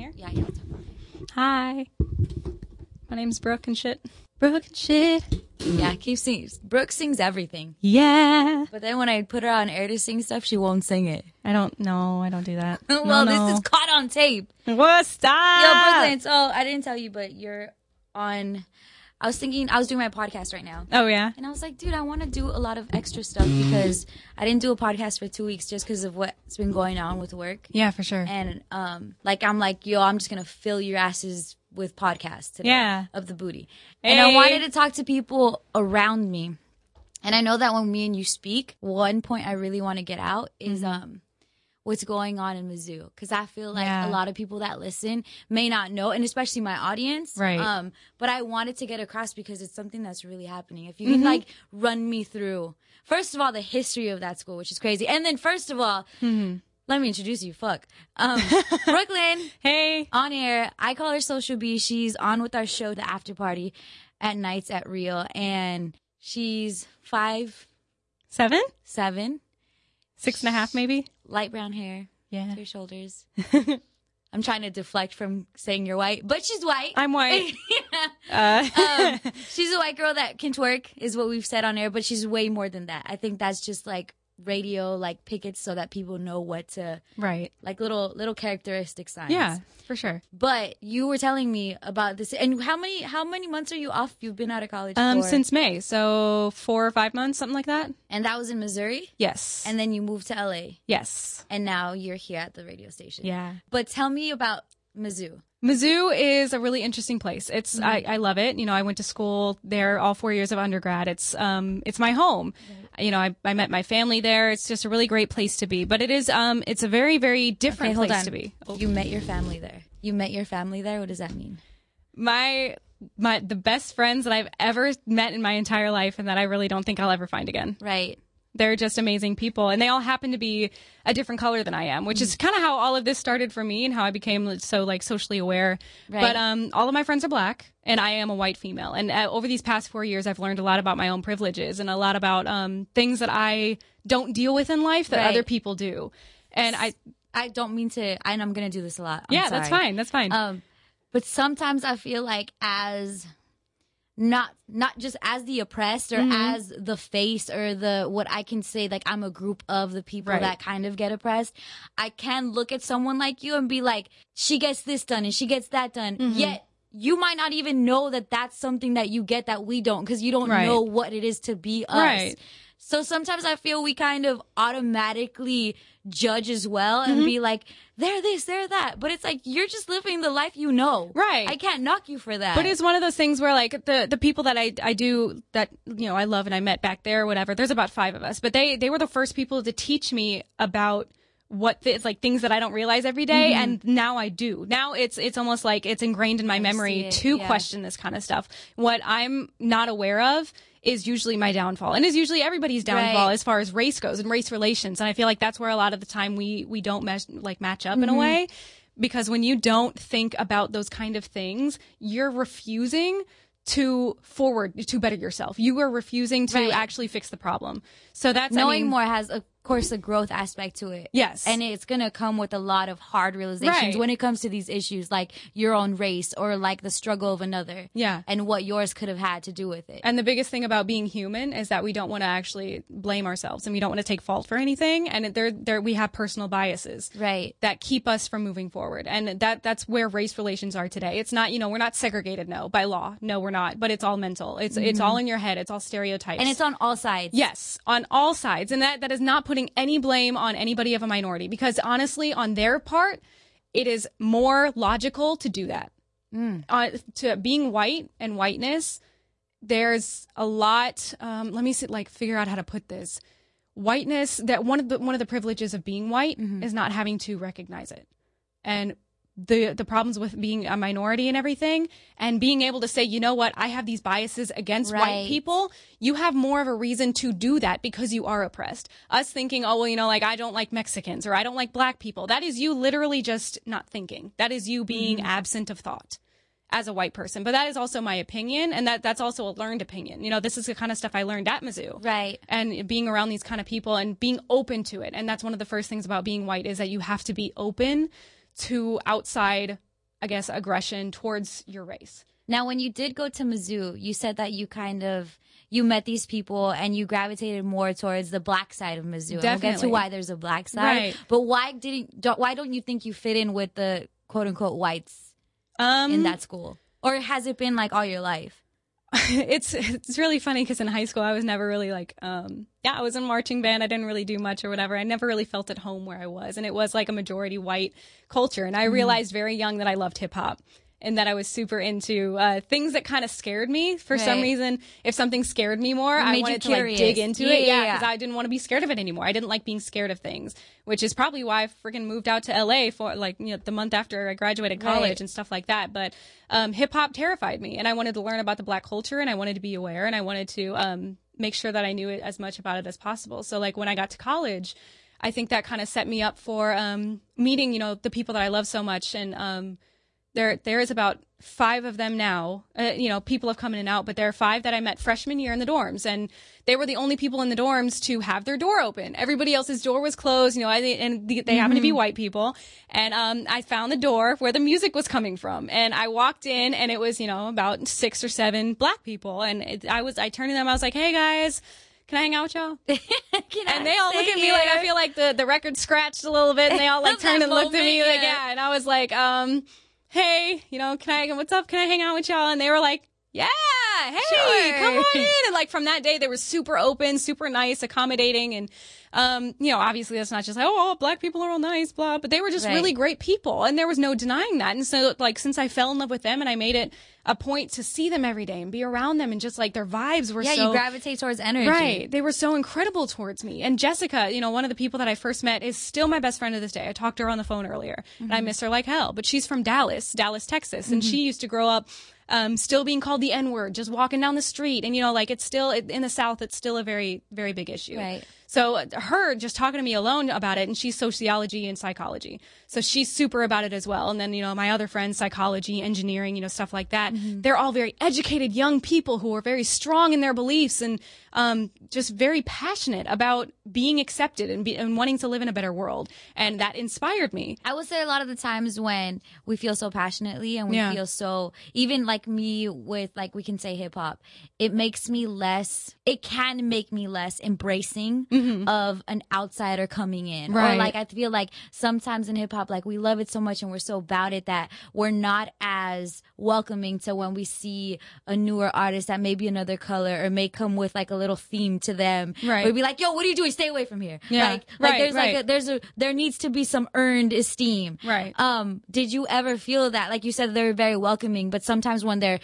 here? Yeah, yeah. Hi. My name's Brooke and shit. Brooke and shit. Yeah, keep singing. Brooke sings everything. Yeah. But then when I put her on air to sing stuff, she won't sing it. I don't know. I don't do that. well, no, no. this is caught on tape. What? Stop. Yo, Brooklyn. So I didn't tell you, but you're on. I was thinking, I was doing my podcast right now. Oh, yeah? And I was like, dude, I want to do a lot of extra stuff because I didn't do a podcast for two weeks just because of what's been going on with work. Yeah, for sure. And um, like I'm like, yo, I'm just gonna fill your asses with podcasts today Yeah. of the booty. And I wanted to talk to people around me. And I know that when me and you speak, one point I really want to get out is Mm-hmm. um what's going on in Mizzou because I feel like Yeah. a lot of people that listen may not know, and especially my audience. Right. Um, but I wanted to get across because it's something that's really happening. If you Mm-hmm. can like run me through, first of all, the history of that school, which is crazy, and then first of all, Mm-hmm. let me introduce you. Fuck, um, Brooklyn Hey. on air. I call her Social B. She's on with our show, The After Party, at nights at Real, and she's five Seven? seven, Six and a half, maybe? Light brown hair, Yeah. to your shoulders. I'm trying to deflect from saying you're white, but she's white. I'm white. Uh, um, she's a white girl that can twerk, is what we've said on air, but she's way more than that. I think that's just like radio, like pickets, so that people know what to right. like little little characteristic signs. Yeah, for sure. But you were telling me about this, and how many how many months are you off? You've been out of college Um, for? since May, so four or five months, something like that. and that was in Missouri, Yes. and then you moved to LA, yes. and now you're here at the radio station. Yeah. But tell me about Mizzou. Mizzou is a really interesting place. It's I, I love it. You know, I went to school there all four years of undergrad. It's um it's my home. You know, I, I met my family there. It's just a really great place to be. But it is um it's a very very different Okay, place on. to be. Oh, You met your family there. You met your family there. What does that mean? My my the best friends that I've ever met in my entire life, and that I really don't think I'll ever find again. Right. They're just amazing people, and they all happen to be a different color than I am, which is kind of how all of this started for me and how I became so like socially aware. Right. But um, all of my friends are black, and I am a white female. And uh, over these past four years, I've learned a lot about my own privileges and a lot about um, things that I don't deal with in life that Right. other people do. And I, I don't mean to, and I'm gonna do this a lot. I'm yeah, that's fine. That's fine. Um, but sometimes I feel like as not not just as the oppressed or Mm-hmm. as the face or the what I can say like I'm a group of the people Right. that kind of get oppressed. I can look at someone like you and be like, she gets this done and she gets that done. Mm-hmm. Yet you might not even know that that's something that you get that we don't because you don't Right. know what it is to be us. Right. So sometimes I feel we kind of automatically judge as well Mm-hmm. and be like, they're this, they're that. But it's like, you're just living the life you know. Right. I can't knock you for that. But it's one of those things where like the the people that I I do that you know I love and I met back there or whatever. There's about five of us, but they they were the first people to teach me about what th- it's like things that I don't realize every day, and now I do. Now it's it's almost like it's ingrained in my memory to yeah. question this kind of stuff. What I'm not aware of is usually my downfall and is usually everybody's downfall Right. as far as race goes and race relations and i feel like that's where a lot of the time we we don't mesh, like match up in a mm-hmm. way because when you don't think about those kind of things you're refusing to forward to better yourself you are refusing to Right. actually fix the problem so that's I knowing mean, more has of course a growth aspect to it Yes. and it's gonna come with a lot of hard realizations Right. when it comes to these issues like your own race or like the struggle of another Yeah. and what yours could have had to do with it And the biggest thing about being human is that we don't want to actually blame ourselves and we don't want to take fault for anything. And there, there, we have personal biases. Right. That keep us from moving forward. And that, that's where race relations are today. It's not, you know, we're not segregated, no, by law. No, we're not. But it's all mental. It's, it's all in your head. It's all stereotypes. Mm-hmm. and it's on all sides Yes, on all sides. And that, that is not putting any blame on anybody of a minority because honestly, on their part, it is more logical to do that. Uh, to being white and whiteness, there's a lot. Um, let me see, like figure out how to put this. Whiteness that one of the one of the privileges of being white is not having to recognize it, and the the problems with being a minority and everything, and being able to say, you know what, I have these biases against white people. You have more of a reason to do that because you are oppressed. Us thinking, oh well, you know, like I don't like Mexicans or I don't like black people. That is you literally just not thinking. That is you being mm-hmm. absent of thought as a white person. But that is also my opinion, and that that's also a learned opinion. You know, this is the kind of stuff I learned at Mizzou, Right. And being around these kind of people and being open to it, and that's one of the first things about being white is that you have to be open to outside I guess, aggression towards your race. Now, when you did go to Mizzou, you said that you kind of you met these people and you gravitated more towards the black side of Mizzou. And We'll get to why there's a black side, Right. but why didn't don't, why don't you think you fit in with the quote unquote whites Um, in that school, or has it been like all your life? it's it's really funny because in high school I was never really like um yeah I was in marching band. I didn't really do much or whatever. I never really felt at home where I was. And it was like a majority white culture. And I mm-hmm. realized very young that I loved hip hop and that I was super into uh, things that kind of scared me for some reason. If something scared me more, I wanted to like dig into Yeah, it. yeah, Yeah, yeah. because I didn't want to be scared of it anymore. I didn't like being scared of things, which is probably why I freaking moved out to LA for like you know the month after I graduated college Right. and stuff like that. But um, hip hop terrified me, and I wanted to learn about the black culture, and I wanted to be aware, and I wanted to um, make sure that I knew it as much about it as possible. So like when I got to college. I think that kind of set me up for um, meeting, you know, the people that I love so much, and um, there there is about five of them now. Uh, you know, people have come in and out, but there are five that I met freshman year in the dorms, and they were the only people in the dorms to have their door open. Everybody else's door was closed. You know, I, and the, they happen to be white people. And um, I found the door where the music was coming from, and I walked in, and it was you know about six or seven black people, and it, I was I turned to them, I was like, hey guys. Can I hang out with y'all? And they all look at me like I feel like the, the record scratched a little bit and they all like turned and looked at me like, yeah. And I was like, um, hey, you know, can I, what's up? Can I hang out with y'all? And they were like, yeah, hey, Sure. come on in. And like from that day, they were super open, super nice, accommodating. And, um, you know, obviously that's not just like, oh, black people are all nice, blah, but they were just Right. really great people. And there was no denying that. And so like, since I fell in love with them and I made it a point to see them every day and be around them and just like their vibes were yeah, so you gravitate towards energy, Right. They were so incredible towards me. And Jessica, you know, one of the people that I first met is still my best friend to this day. I talked to her on the phone earlier and I mm-hmm. miss her like hell, but she's from Dallas, Dallas, Texas. And mm-hmm. she used to grow up, um, still being called the N word, just walking down the street. And, you know, like it's still in the South, it's still a very, very big issue. Right. So uh, her just talking to me alone about it, and she's sociology and psychology. So she's super about it as well. And then, you know, my other friends, psychology, engineering, you know, stuff like that. They're all very educated young people who are very strong in their beliefs and um, just very passionate about being accepted and, be, and wanting to live in a better world. And that inspired me. I would say a lot of the times when we feel so passionately and we Yeah. feel so, even like me with like we can say hip hop, it makes me less. It can make me less embracing of an outsider coming in, or Right. like I feel like sometimes in hip hop, like we love it so much and we're so about it that we're not as welcoming to when we see a newer artist that may be another color or may come with like a little theme to them. Right. We'd be like, "Yo, what are you doing? Stay away from here." Yeah. Like, like Right, there's like a, there's a there needs to be some earned esteem. Right. Um, did you ever feel that? Like you said, they're very welcoming, but sometimes when they're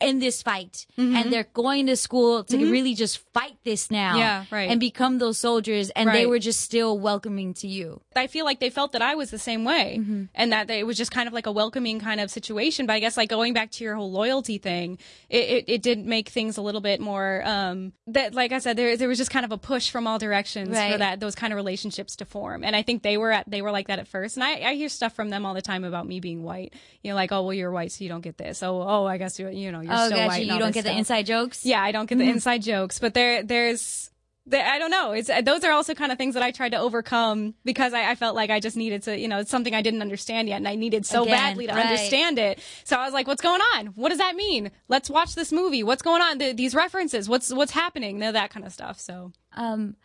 in this fight Mm-hmm. and they're going to school to really just fight this now Yeah, right. and become those soldiers and they were just still welcoming to you. I feel like they felt that I was the same way Mm-hmm. and that it was just kind of like a welcoming kind of situation. But I guess like going back to your whole loyalty thing, it, it, it did make things a little bit more, um, that, like I said, there, there was just kind of a push from all directions Right. for that, those kind of relationships to form. And I think they were at, they were like that at first. And I, I hear stuff from them all the time about me being white, you know, like, oh, well, you're white, so you don't get this. Oh, oh, I guess you're, you know, you're Oh, still gotcha. white. You don't get the inside jokes. Yeah, I don't get the inside jokes, but there, there's, there, I don't know. It's those are also kind of things that I tried to overcome because I, I felt like I just needed to, you know, it's something I didn't understand yet, and I needed so Again, badly to right. understand it. So I was like, "What's going on? What does that mean? Let's watch this movie. What's going on? Th these references. What's what's happening? You know, that kind of stuff." So Um,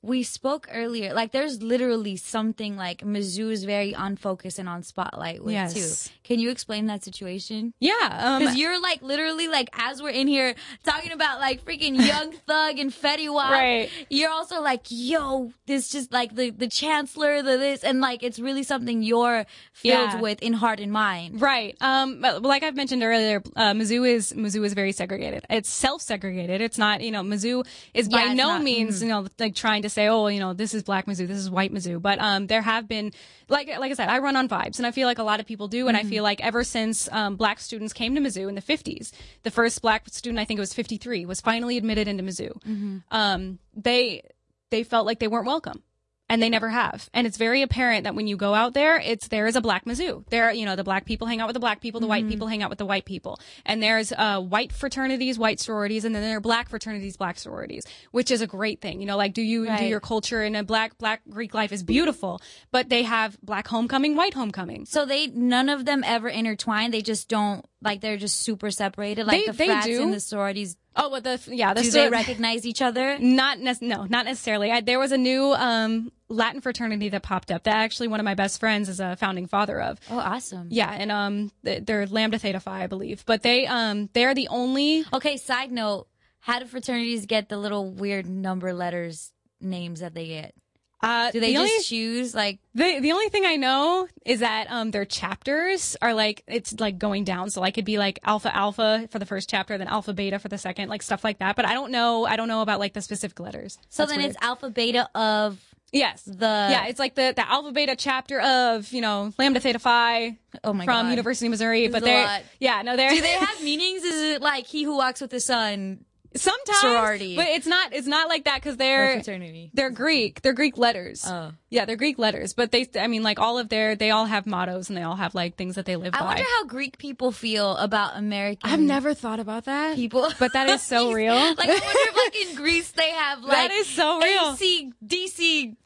we spoke earlier. Like, there's literally something like Mizzou is very on focus and on spotlight with Yes. too. Can you explain that situation? yeah, um, Because you're like literally like as we're in here talking about like freaking Young Thug and Fetty Wap, Right. You're also like, yo, this just like the the chancellor, the this, and like it's really something you're filled Yeah. with in heart and mind. Right. Um, like I've mentioned earlier, uh, Mizzou is Mizzou is very segregated. It's self-segregated. It's not, you know, Mizzou is by Yeah, no not- mm-hmm. means, you know, like trying to say, oh, you know, this is black Mizzou, this is white Mizzou. But um, there have been, like like I said, I run on vibes, and I feel like a lot of people do, and Mm-hmm. I feel like ever since um, black students came to Mizzou in the 50s, the first black student, I think it was 53, was finally admitted into Mizzou. Mm-hmm. Um, they they felt like they weren't welcome and they never have. And it's very apparent that when you go out there, it's there is a black Mizzou. There, you know, the black people hang out with the black people, the white people hang out with the white people, and there's uh, white fraternities, white sororities, and then there are black fraternities, black sororities, which is a great thing. You know, like do you do your culture in a black black Greek life is beautiful, but they have black homecoming, white homecoming. So they none of them ever intertwine. They just don't like they're just super separated. Like They- the frats and the sororities. Oh, well, the yeah, the Do they recognize each other? Not nec- no, not necessarily. I, there was a new um, Latin fraternity that popped up that actually one of my best friends is a founding father of. Oh, awesome. Yeah, and um, they're Lambda Theta Phi, I believe, but they um, they're the only. Okay. Side note: How do fraternities get the little weird number letters names that they get? Uh, Do they the just only, choose like? the the only thing I know is that um, their chapters are like it's like going down. So like it'd be like Alpha Alpha for the first chapter, then Alpha Beta for the second, like stuff like that. But I don't know. I don't know about like the specific letters. So That's then weird. it's alpha beta of yes. the. yeah, it's like the, the Alpha Beta chapter of you know Lambda Theta Phi Oh my from God. University of Missouri, This but they're lot. yeah no they're Do they have meanings? Is it like he who walks with the sun sometimes sorority? but it's not it's not like that because they're fraternity? they're Greek they're Greek letters Oh. yeah they're Greek letters but they I mean like all of their they all have mottos and they all have like things that they live I by. I wonder how Greek people feel about American. I've never thought about that people, but that is so real. like I wonder if like in Greece they have like That is so real. AC DC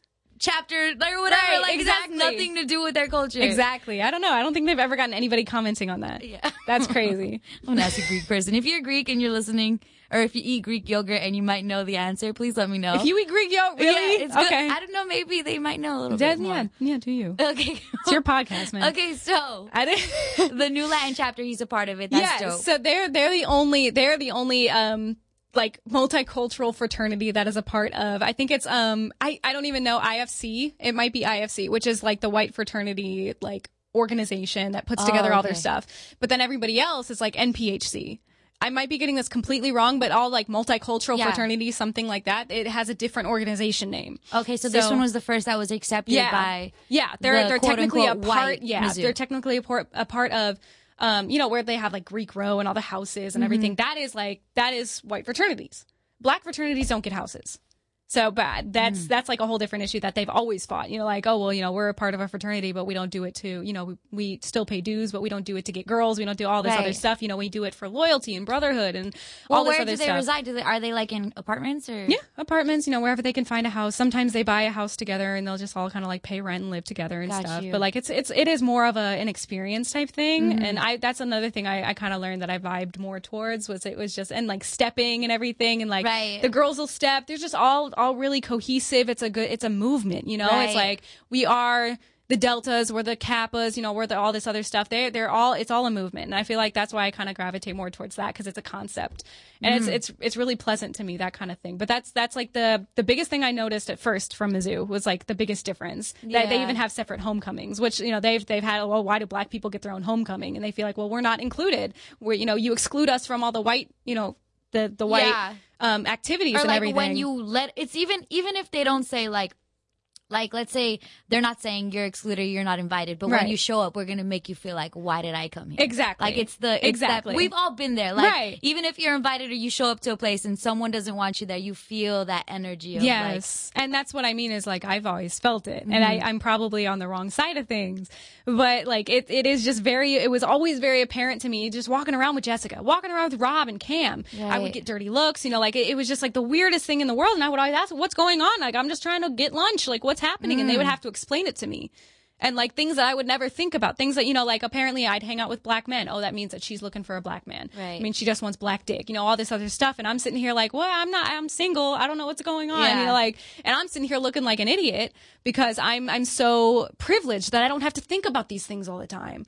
chapter or whatever. Right, like exactly. it has nothing to do with their culture. exactly I don't know I don't think they've ever gotten anybody commenting on that. Yeah. That's crazy. I'm ask a Greek person. If you're Greek and you're listening, or if you eat Greek yogurt and you might know the answer, please let me know. if you eat Greek yogurt, really? Yeah, it's good. okay. I don't know. Maybe they might know a little bit more. yeah, yeah, do you? Okay. It's your podcast, man. okay, so I didn't. the new Latin chapter, he's a part of it. That's yeah, dope. so they're they're the only they're the only um like multicultural fraternity that is a part of I think it's um I I don't even know IFC it might be IFC which is like the white fraternity like organization that puts Oh, together all their stuff but then everybody else is like NPHC I might be getting this completely wrong, but all like multicultural Yeah. fraternities, something like that, it has a different organization name. okay, so, this one was the first that was accepted yeah. by. yeah they're the they're technically a part yeah Mizzou. they're technically a part a part of um you know where they have like greek row and all the houses and Mm-hmm. everything. That is like that is white fraternities. Black fraternities don't get houses so bad that's Mm. that's like a whole different issue that they've always fought you know like oh well you know we're a part of a fraternity but we don't do it to you know we, we still pay dues but we don't do it to get girls we don't do all this other stuff you know we do it for loyalty and brotherhood and Well, all this other stuff. where do they stuff reside? Do they are they like in apartments or? yeah, apartments, you know, wherever they can find a house. Sometimes they buy a house together and they'll just all kind of like pay rent and live together and Got stuff. you. But like it's it's it is more of a an experience type thing. Mm-hmm. And I that's another thing I, I kind of learned that I vibed more towards was it was just and like stepping and everything and like Right. the girls will step. There's just all all really cohesive. It's a good it's a movement, you know? It's like we are the deltas, we're the kappas, you know, we're the, all this other stuff. They they're all it's all a movement, and I feel like that's why I kind of gravitate more towards that because it's a concept, and Mm-hmm. it's it's it's really pleasant to me that kind of thing. But that's that's like the the biggest thing I noticed at first from Mizzou was like the biggest difference that they even have separate homecomings, which you know they've they've had well why do black people get their own homecoming and they feel like well we're not included, where you know you exclude us from all the white you know the the white Yeah. Um activities or and like everything. when you let it's even even if they don't say like like let's say they're not saying you're excluded you're not invited but when you show up we're gonna make you feel like why did i come here Exactly. like it's the it's Exactly. that, we've all been there like Right. even if you're invited or you show up to a place and someone doesn't want you there you feel that energy of Yes. and that's what I mean is like I've always felt it. And I, mm-hmm. I'm probably on the wrong side of things. But like it, it is just very it was always very apparent to me just walking around with Jessica, walking around with Rob and Cam. I would get dirty looks, you know, like it, it was just like the weirdest thing in the world. And I would always ask, What's going on? Like I'm just trying to get lunch, like what's happening? And they would mm. have to explain it to me. And like things that I would never think about, things that, you know, like apparently I'd hang out with black men. Oh, that means that she's looking for a black man. Right. I mean, she just wants black dick, you know, all this other stuff. And I'm sitting here like, well, I'm not, I'm single. I don't know what's going on. Yeah. You know, like, and I'm sitting here looking like an idiot because I'm, I'm so privileged that I don't have to think about these things all the time.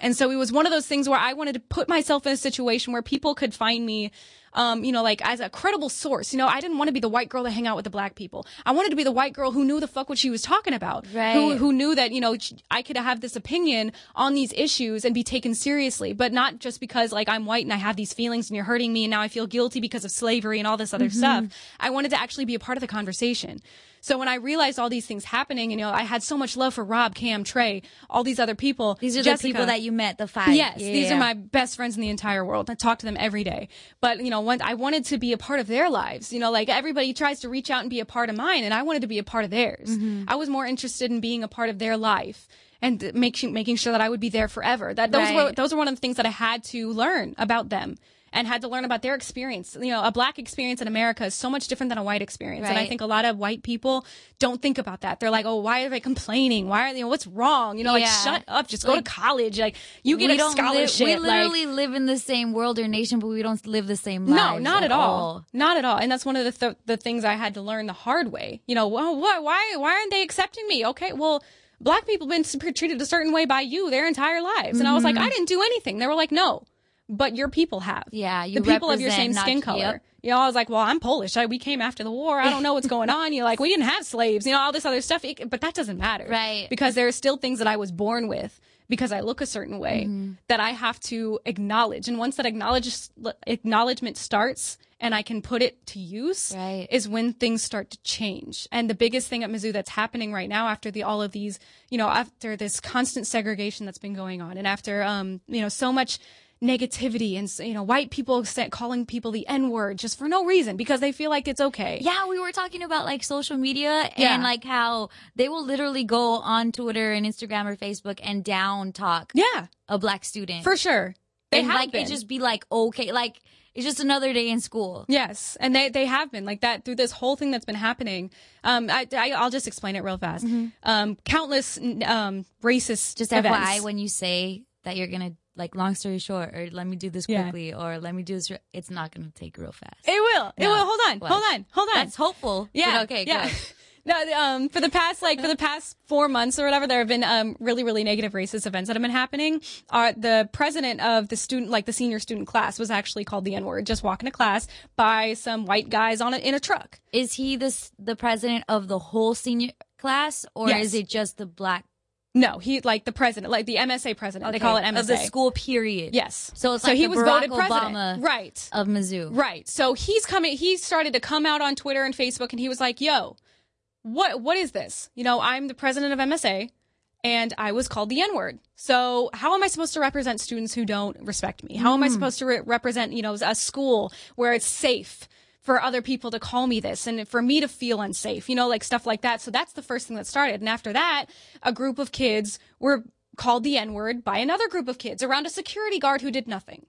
And so it was one of those things where I wanted to put myself in a situation where people could find me, um, you know, like as a credible source. You know, I didn't want to be the white girl that hang out with the black people. I wanted to be the white girl who knew the fuck what she was talking about. Right. who knew that, you know, I could have this opinion on these issues and be taken seriously, but not just because like I'm white and I have these feelings and you're hurting me and now I feel guilty because of slavery and all this other stuff. I wanted to actually be a part of the conversation. So when I realized all these things happening, you know, I had so much love for Rob, Cam, Trey, all these other people. These are Jessica. the people that you met, the five. Yes, Yeah, these are my best friends in the entire world. I talk to them every day. But, you know, when I wanted to be a part of their lives, you know, like everybody tries to reach out and be a part of mine, and I wanted to be a part of theirs. Mm-hmm. I was more interested in being a part of their life and making making sure that I would be there forever. That those were those are one of the things that I had to learn about them. And had to learn about their experience. You know, a black experience in America is so much different than a white experience. And I think a lot of white people don't think about that. They're like, oh, why are they complaining? Why are they, what's wrong? You know, like, Yeah. shut up. Just go to college. Like, you get a scholarship. Live, we like- literally live in the same world or nation, but we don't live the same life. no, not at all. Not at all. And that's one of the th- the things I had to learn the hard way. You know, well, what? Why? Why aren't they accepting me? Okay, well, black people have been treated a certain way by you their entire lives, and I was like, mm-hmm. I didn't do anything. They were like, no, but your people have. Yeah, you the people of your same skin not- color. yep. You know, I was like, well, I'm Polish. I, we came after the war. I don't know what's going on. You're like, we didn't have slaves. You know, all this other stuff. It- but that doesn't matter, Right. Because there are still things that I was born with because I look a certain way Mm-hmm. that I have to acknowledge. And once that acknowledge, acknowledgement starts and I can put it to use, Right. is when things start to change. And the biggest thing at Mizzou that's happening right now after the all of these, you know, after this constant segregation that's been going on, and after um, you know, so much negativity and you know, white people calling people the N word just for no reason because they feel like it's okay. Yeah, we were talking about like social media Yeah. and like how they will literally go on Twitter and Instagram or Facebook and down talk Yeah, a black student. for sure. They and have like been. it just be like okay, like it's just another day in school. Yes, and they they have been like that through this whole thing that's been happening. Um, I, I I'll just explain it real fast. Um, countless um racist Just events. FYI, when you say that you're gonna like, long story short, or let me do this Yeah. quickly, or let me do this, re- it's not gonna take real fast. It will. It will. Hold on. Hold on. Hold on. That's hopeful. but Yeah. okay. Yeah. Good. No, um, for the past like for the past four months or whatever, there have been um really really negative racist events that have been happening. Uh, the president of the student like the senior student class was actually called the N word just walking to class by some white guys on a, in a truck. Is he the the president of the whole senior class, or Yes. is it just the black? No, he like the president, like the MSA president. They call it MSA. of the school period. Yes. So it's so like he the was Barack voted president. Obama Right. of Mizzou. Right. So he's coming. He started to come out on Twitter and Facebook, and he was like, "Yo, what what is this? You know, I'm the president of MSA, and I was called the N word. So how am I supposed to represent students who don't respect me? How am I hmm. supposed to re- represent you know a school where it's safe?" For other people to call me this and for me to feel unsafe, you know, like stuff like that. So that's the first thing that started. And after that, a group of kids were called the N word by another group of kids around a security guard who did nothing.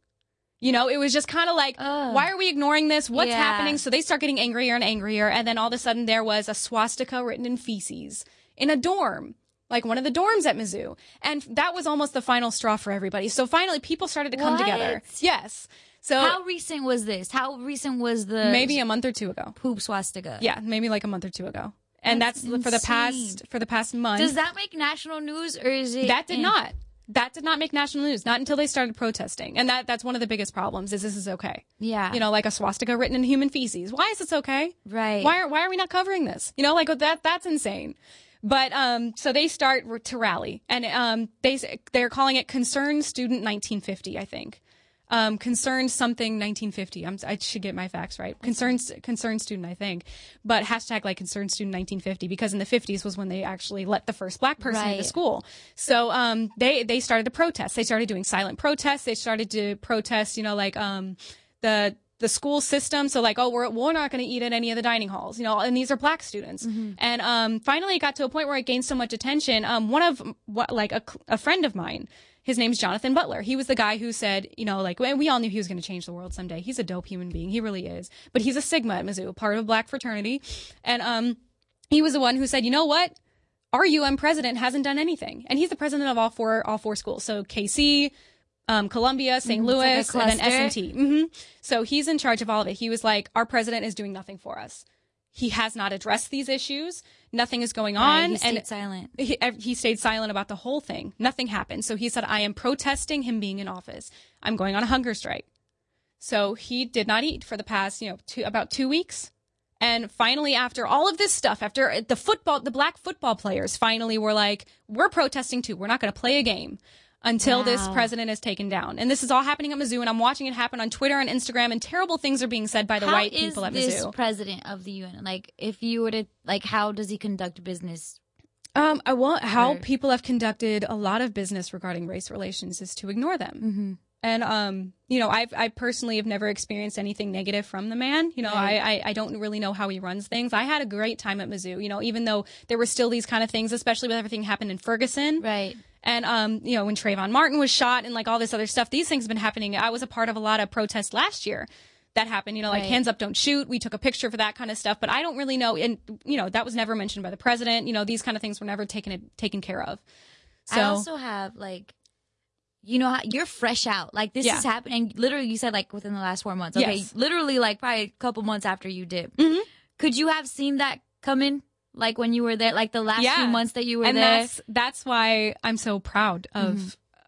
You know, it was just kind of like, Ugh. why are we ignoring this? What's Yeah. happening? So they start getting angrier and angrier. And then all of a sudden there was a swastika written in feces in a dorm, like one of the dorms at Mizzou. And that was almost the final straw for everybody. So finally people started to come What? together. Yes. So How recent was this? How recent was the maybe a month or two ago. poop swastika? Yeah, maybe like a month or two ago. And that's, That's for the past, for the past month. Does that make national news, or is it that did in- not. That did not make national news. Not until they started protesting. And that, that's one of the biggest problems is this is okay. Yeah, you know, like a swastika written in human feces. Why is this okay? Right. Why are why are we not covering this? You know, like that that's insane. But um, so they start to rally, and um, they they're calling it Concerned Student 1950, I think. Um, concerned something 1950. I'm, I should get my facts right. Concerned concerned student, I think, but hashtag like concerned student 1950 because in the 50s was when they actually let the first black person into school. So um, they they started to protest. They started doing silent protests. They started to protest, you know, like um, the the school system. So like, oh, we're we're not going to eat at any of the dining halls, you know, and these are black students. And um, finally, it got to a point where it gained so much attention. Um, one of what like a, a friend of mine. His name's Jonathan Butler. He was the guy who said, you know, like we all knew he was going to change the world someday. He's a dope human being. He really is. But he's a Sigma at Mizzou, part of a black fraternity, and um, he was the one who said, you know what? our UM president hasn't done anything, and he's the president of all four all four schools. So KC, um, Columbia, St. Mm, it's like Louis, and then. S&T. hmm So he's in charge of all of it. He was like, our president is doing nothing for us. He has not addressed these issues. Nothing is going Right, on, he stayed and silent. he, he stayed silent about the whole thing. Nothing happened. So he said, I am protesting him being in office. I'm going on a hunger strike. So he did not eat for the past, you know, two, about two weeks. And finally, after all of this stuff, after the football, the black football players finally were like, we're protesting too. We're not going to play a game. Until this president is taken down. And this is all happening at Mizzou, and I'm watching it happen on Twitter and Instagram, and terrible things are being said by the How white people at Mizzou. this president of the UN? Like, if you were to like, how does he conduct business? Um, I want how Right. people have conducted a lot of business regarding race relations is to ignore them. Mm-hmm. And um, you know, I've I personally have never experienced anything negative from the man. You know, Right. I, I I don't really know how he runs things. I had a great time at Mizzou. You know, even though there were still these kind of things, especially with everything happened in Ferguson. Right. And um, you know, when Trayvon Martin was shot and like all this other stuff, these things have been happening. I was a part of a lot of protests last year that happened. You know, like Right. hands up, don't shoot. We took a picture for that kind of stuff, but I don't really know. And you know, that was never mentioned by the president. You know, these kind of things were never taken taken care of. So I also have like, you know, you're fresh out. Like this Yeah. is happening. Literally, you said like within the last four months. Okay, Yes. literally like probably a couple months after you did. Mm-hmm. Could you have seen that coming? Like when you were there, like the last Yeah. few months that you were and there. that's that's why I'm so proud of Mm-hmm.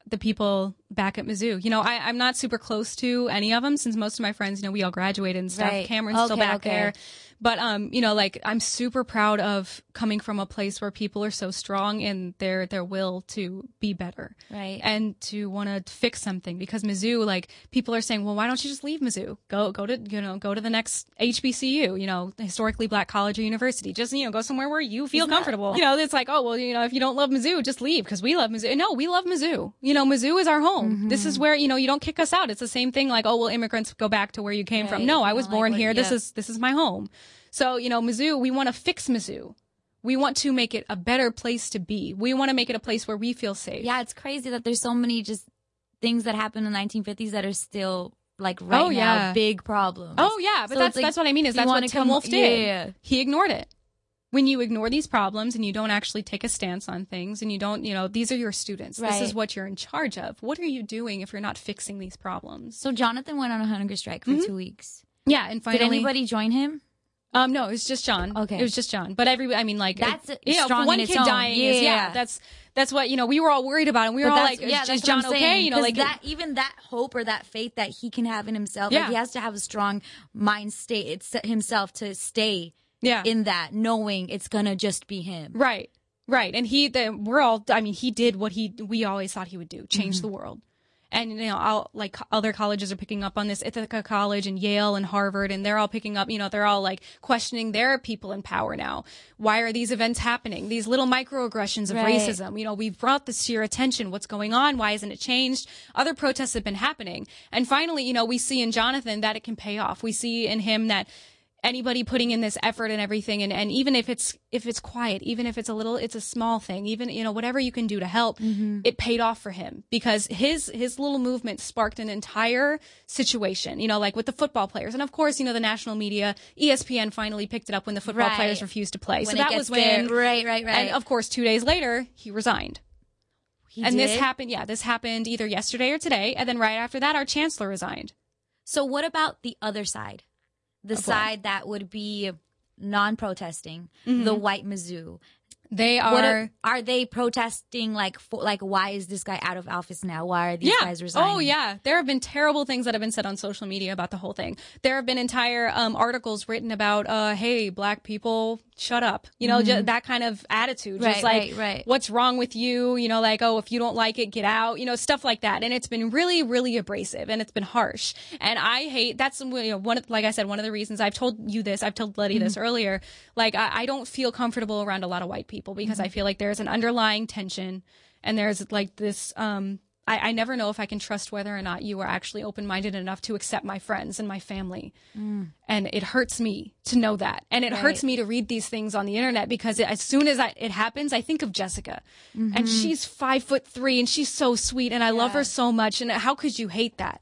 the people back at Mizzou. You know, I, I'm not super close to any of them since most of my friends, you know, we all graduated and stuff. Right. Cameron's still back okay. there. But um, you know, like I'm super proud of coming from a place where people are so strong in their their will to be better. Right. And to want to fix something because Mizzou, like people are saying, well, why don't you just leave Mizzou? Go go to you know go to the next HBCU, you know, historically black college or university. Just you know go somewhere where you feel comfortable. You know, it's like oh well, you know, if you don't love Mizzou, just leave because we love Mizzou. No, we love Mizzou. You know, Mizzou is our home. This is where you know you don't kick us out. It's the same thing like oh well, immigrants go back to where you came from. No, I was like born what- here. This is this is my home. So you know, Mizzou, we want to fix Mizzou. We want to make it a better place to be. We want to make it a place where we feel safe. yeah, it's crazy that there's so many just things that happened in the 1950s that are still like oh, right Oh, now big problems. Oh yeah, but So that's like, that's what I mean is that's what Tim come- Wolfe did. yeah. He ignored it. When you ignore these problems and you don't actually take a stance on things and you don't, you know, these are your students. This is what you're in charge of. What are you doing if you're not fixing these problems? So Jonathan went on a hunger strike for mm-hmm. two weeks. Yeah, and finally Did anybody join him? Um no, it was just John. Okay. It was just John. But every I mean like That's it, you know, one kid dying is yeah, Yeah. that's that's what, you know, we were all worried about and we were But all like, yeah, is John okay? You know, like that even that hope or that faith that he can have in himself, Yeah. like he has to have a strong mind state it's himself to stay yeah. in that, knowing it's gonna just be him. Right. Right. And he, the, we're all, I mean, he did what he, we always thought he would do, change Mm-hmm. the world. And, you know, all, like other colleges are picking up on this, Ithaca College and Yale and Harvard, and they're all picking up, you know, they're all like questioning their people in power now. Why are these events happening? These little microaggressions of Right. racism. You know, we've brought this to your attention. What's going on? Why hasn't it changed? Other protests have been happening. And finally, you know, we see in Jonathan that it can pay off. We see in him that anybody putting in this effort and everything and, and even if it's if it's quiet even if it's a little it's a small thing even you know whatever you can do to help mm-hmm. it paid off for him because his his little movement sparked an entire situation you know like with the football players and of course you know the national media espn finally picked it up when the football Right. players refused to play so When it that was when there. right, right, right. and of course two days later he resigned He and this happened yeah this happened either yesterday or today and then right after that our chancellor resigned So what about the other side? The side that would be non-protesting, the white Mizzou. they are are, are they protesting like for, like why is this guy out of office now? Why are these guys resigning? Oh yeah, there have been terrible things that have been said on social media about the whole thing. There have been entire um, articles written about, uh, "Hey, black people, shut up," you know, ju- that kind of attitude. Right, just like, right, right. what's wrong with you? You know, like, oh, if you don't like it, get out. You know, stuff like that. And it's been really, really abrasive, and it's been harsh. And I hate. That's you know, one. Of, like I said, one of the reasons I've told you this. I've told Letty this Mm-hmm. earlier. Like, I, I don't feel comfortable around a lot of white people because Mm-hmm. I feel like there's an underlying tension, and there's like this. um I, I never know if I can trust whether or not you are actually open minded enough to accept my friends and my family. Mm. And it hurts me to know that. And it hurts me to read these things on the internet because it, as soon as I, it happens, I think of Jessica. Mm-hmm. And she's five foot three and she's so sweet and I love her so much. And how could you hate that?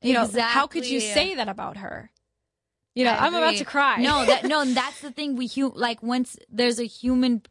You know, how could you say that about her? You know, I'm about to cry. No, that no, and that's the thing. We hu- like once there's a human,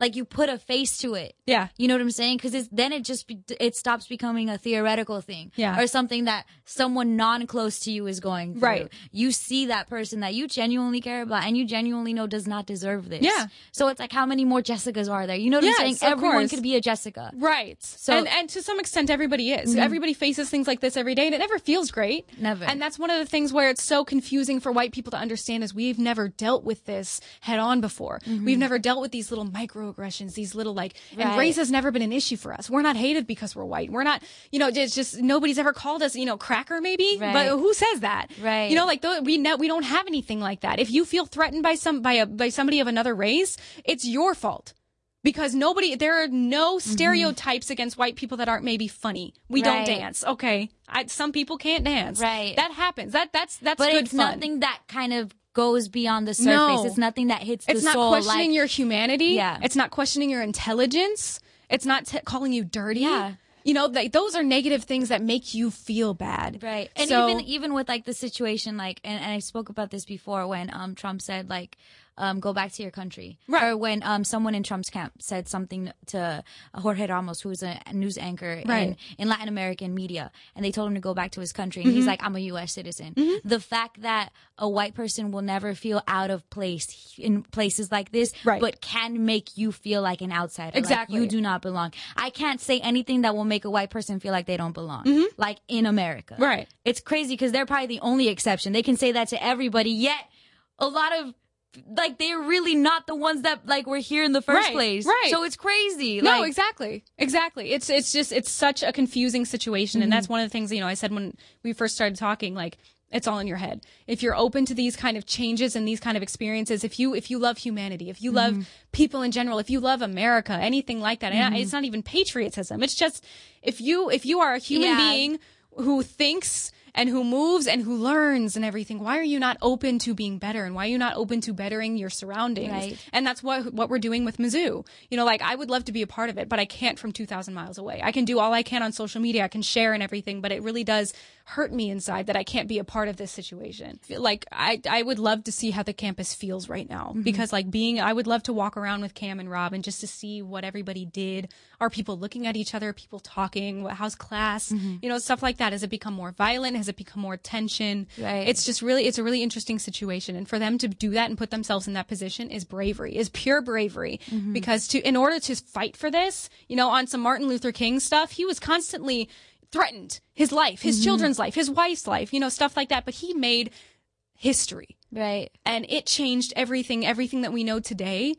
like you put a face to it. yeah. You know what I'm saying? Because then it just be, it stops becoming a theoretical thing, Yeah. or something that someone non close to you is going through. Right. You see that person that you genuinely care about and you genuinely know does not deserve this. Yeah. So it's like, how many more Jessicas are there? You know what Yes, I'm of saying? Everyone course. could be a Jessica. Right. So- and and to some extent everybody is. Mm-hmm. Everybody faces things like this every day and it never feels great. Never. And that's one of the things where it's so confusing for white people to understand is we've never dealt with this head on before. Mm-hmm. We've never dealt with these little microaggressions, these little like, and race has never been an issue for us. We're not hated because we're white. We're not, you know, it's just nobody's ever called us, you know, cracker maybe, Right. but who says that? Right. You know, like we know we don't have anything like that. If you feel threatened by some by a by somebody of another race, it's your fault. Because nobody, there are no mm-hmm. stereotypes against white people that aren't maybe funny. We don't dance, okay? I, some people can't dance, Right. That happens. That that's that's but good it's fun. nothing that kind of goes beyond the surface. No. It's nothing that hits It's not soul. questioning like, your humanity. Yeah. It's not questioning your intelligence. It's not t- calling you dirty. Yeah. You know, like those are negative things that make you feel bad. Right. And So- even even with like the situation like and, and I spoke about this before when um Trump said like um go back to your country. Right. Or when um someone in Trump's camp said something to Jorge Ramos who's a news anchor Right. in, in Latin American media and they told him to go back to his country Mm-hmm. and he's like I'm a US citizen. The fact that a white person will never feel out of place in places like this Right. but can make you feel like an outsider. like Exactly. you do not belong. I can't say anything that will make a white person feel like they don't belong. Like in America. Mm-hmm. Right. It's crazy because they're probably the only exception. They can say that to everybody, yet a lot of like they're really not the ones that like were here in the first Right, place. right. So it's crazy. No, like, exactly. Exactly. It's it's just it's such a confusing situation and that's mm-hmm. one of the things, you know, I said when we first started talking like it's all in your head. If you're open to these kind of changes and these kind of experiences, if you if you love humanity, if you love mm-hmm. people in general, if you love America, anything like that, and mm-hmm. it's not even patriotism. It's just if you if you are a human Yeah. being who thinks and who moves and who learns and everything, why are you not open to being better and why are you not open to bettering your surroundings? Right. And that's what what we're doing with Mizzou. You know, like I would love to be a part of it, but I can't from 2,000 miles away. I can do all I can on social media, I can share and everything, but it really does hurt me inside that I can't be a part of this situation. Feel Like I I would love to see how the campus feels right now mm-hmm. because like being I would love to walk around with Cam and Rob and just to see what everybody did. Are people looking at each other? People talking? How's class? Mm-hmm. You know, stuff like that. Has it become more violent? Has it become more tension? Right. It's just really it's a really interesting situation. And for them to do that and put themselves in that position is bravery is pure bravery. Mm-hmm. Because to in order to fight for this you know on some martin luther king stuff he was constantly threatened. His life his mm-hmm. children's life his wife's life you know stuff like that. But he made history. Right. and it changed everything everything that we know today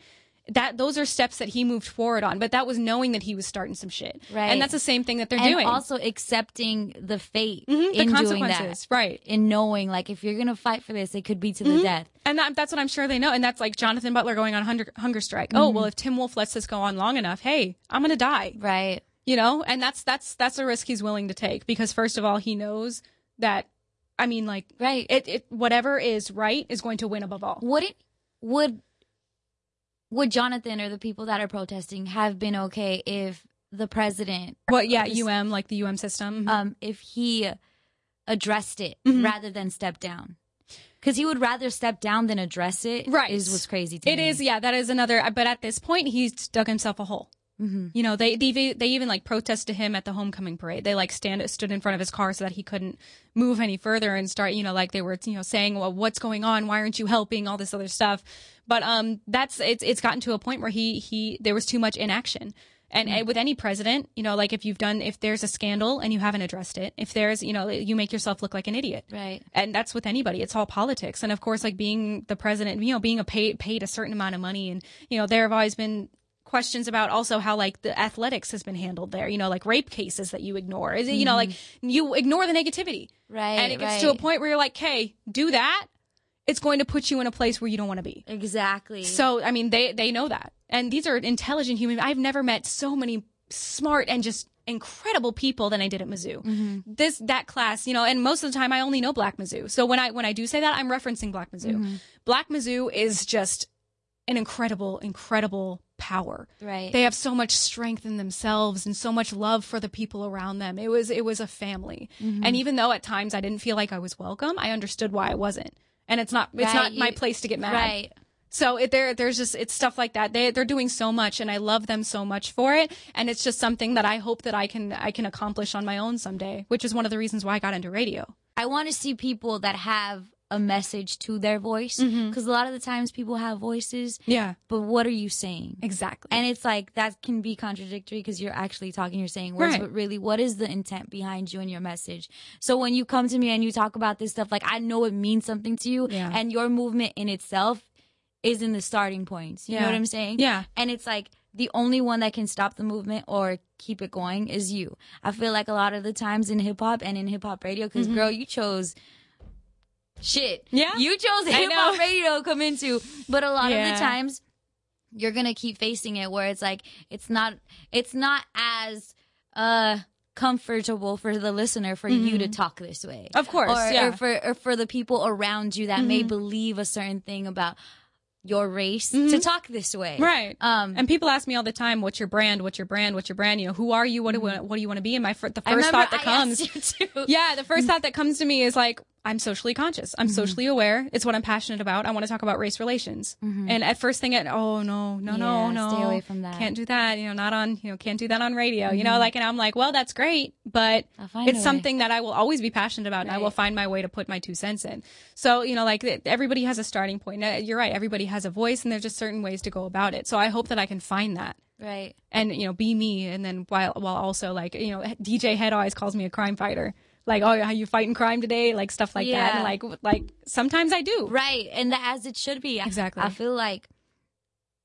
that those are steps that he moved forward on but that was knowing that he was starting some shit Right. and that's the same thing that they're And doing also accepting the fate Mhm, the in doing consequences that. right In knowing like if you're gonna fight for this, it could be to the death. And that, that's what I'm sure they know. And that's like Jonathan Butler going on hunger, hunger strike. Oh, well, if Tim Wolfe lets this go on long enough, hey, I'm going to die. Right. You know? And that's, that's, that's a risk he's willing to take because first of all, he knows that, I mean, like, Right. it, it, whatever is right is going to win above all. would it would would Jonathan or the people that are protesting have been okay if the president Well, yeah, Just- UM, like the UM system. um if he addressed it Mhm. rather than step down because he would rather step down than address it Right. is what's crazy to It me is, yeah, that is another, but at this point, he's dug himself a hole. hmm You know, they, they they even like protested him at the homecoming parade. They like stand stood in front of his car so that he couldn't move any further and start, you know, like they were, you know, saying, "Well, what's going on? Why aren't you helping?" All this other stuff. But um, that's it's it's gotten to a point where he he there was too much inaction. And uh, with any president, you know, like if you've done, if there's a scandal and you haven't addressed it, if there's, you know, you make yourself look like an idiot right and that's with anybody. It's all politics. And of course, like being the president, you know, being a paid paid a certain amount of money, and you know, there have always been questions about also how like the athletics has been handled there. You know, like rape cases that you ignore. Is it, you know, like you ignore the negativity, right and it gets right. to a point where you're like, "Hey, do that." It's going to put you in a place where you don't want to be. exactly So, I mean, they they know that, and these are intelligent human. I've never met so many smart and just incredible people than I did at Mizzou. Mm-hmm. This that class, you know, and most of the time I only know Black Mizzou. So when I when I do say that, I'm referencing Black Mizzou. Mm-hmm. Black Mizzou is just an incredible, incredible power. right They have so much strength in themselves and so much love for the people around them. It was it was a family. Mm-hmm. And even though at times I didn't feel like I was welcome, I understood why I wasn't. And it's not it's Right, not my place to get mad. right So it, there, there's just it's stuff like that. They they're doing so much, and I love them so much for it. And it's just something that I hope that I can I can accomplish on my own someday, which is one of the reasons why I got into radio. I want to see people that have a message to their voice mm-hmm. because a lot of the times people have voices, Yeah, but what are you saying? exactly. And it's like that can be contradictory because you're actually talking, you're saying words, Right. but really, what is the intent behind you and your message? So when you come to me and you talk about this stuff, like I know it means something to you, Yeah. and your movement in itself is in the starting points. You know Yeah. what I'm saying? Yeah. And it's like the only one that can stop the movement or keep it going is you. I feel like a lot of the times in hip hop and in hip hop radio, because mm-hmm. girl, you chose shit. Yeah. You chose hip hop radio to come into. But a lot of the times you're gonna keep facing it where it's like it's not it's not as uh comfortable for the listener for you to talk this way. Mm-hmm. Of course, Or, yeah. or for or for the people around you that may Mhm. believe a certain thing about your race to talk this way. Mm-hmm. Right. Um And people ask me all the time, "What's your brand? What's your brand? What's your brand? You know, who are you? What do what do you want to be?" And my fir- the first thought that I comes, asked you too. yeah, the first thought that comes to me is like, I'm socially conscious. I'm mm-hmm. socially aware. It's what I'm passionate about. I want to talk about race relations. Mm-hmm. And at first thing, at oh no, no, no, Yeah, no, stay away from that. Can't do that. You know, not on. You know, can't do that on radio. You know, mm-hmm. like, and I'm like, well, that's great, but I'll find a it's something that I will always be passionate about, and I will find my way to put my two cents in. So you know, like everybody has a starting point. You're right. Everybody has a voice, and there's just certain ways to go about it. So I hope that I can find that Right. and you know be me and then while while also like you know dj head always calls me a crime fighter like oh how you fighting crime today like stuff like that and like like sometimes i do Right. And that as it should be. Exactly. I feel like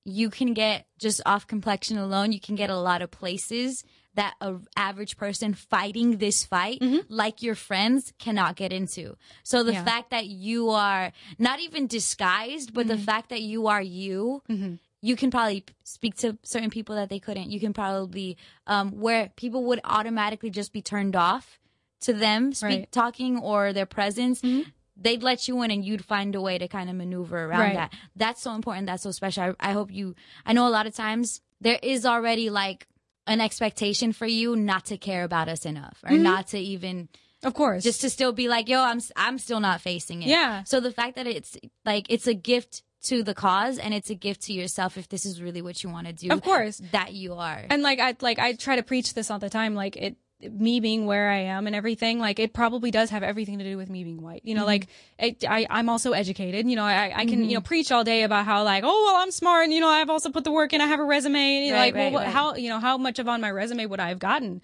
you can get just off complexion alone, you can get a lot of places that a average person fighting this fight mm-hmm. like your friends cannot get into. So the Yeah. fact that you are not even disguised, but the mm-hmm. fact that you are you, mm-hmm. you can probably speak to certain people that they couldn't. You can probably um where people would automatically just be turned off to them speak Right. talking or their presence mm-hmm. they'd let you in and you'd find a way to kind of maneuver around Right. that. That's so important. That's so special. I, I hope you, I know a lot of times there is already like an expectation for you not to care about us enough or mm-hmm. not to even of course just to still be like, yo, I'm, I'm still not facing it. Yeah. So the fact that it's like, it's a gift to the cause and it's a gift to yourself if this is really what you want to do. Of course. That you are. and like i like i try to preach this all the time like it me being where I am and everything, like it probably does have everything to do with me being white. You know, Mm-hmm. like it, I, I'm also educated. You know, I, I can, you know, preach all day about how like, oh, well, I'm smart. And, you know, I've also put the work in. I have a resume. And, Right, like, well, right, what, right. how, you know, how much of on my resume would I have gotten?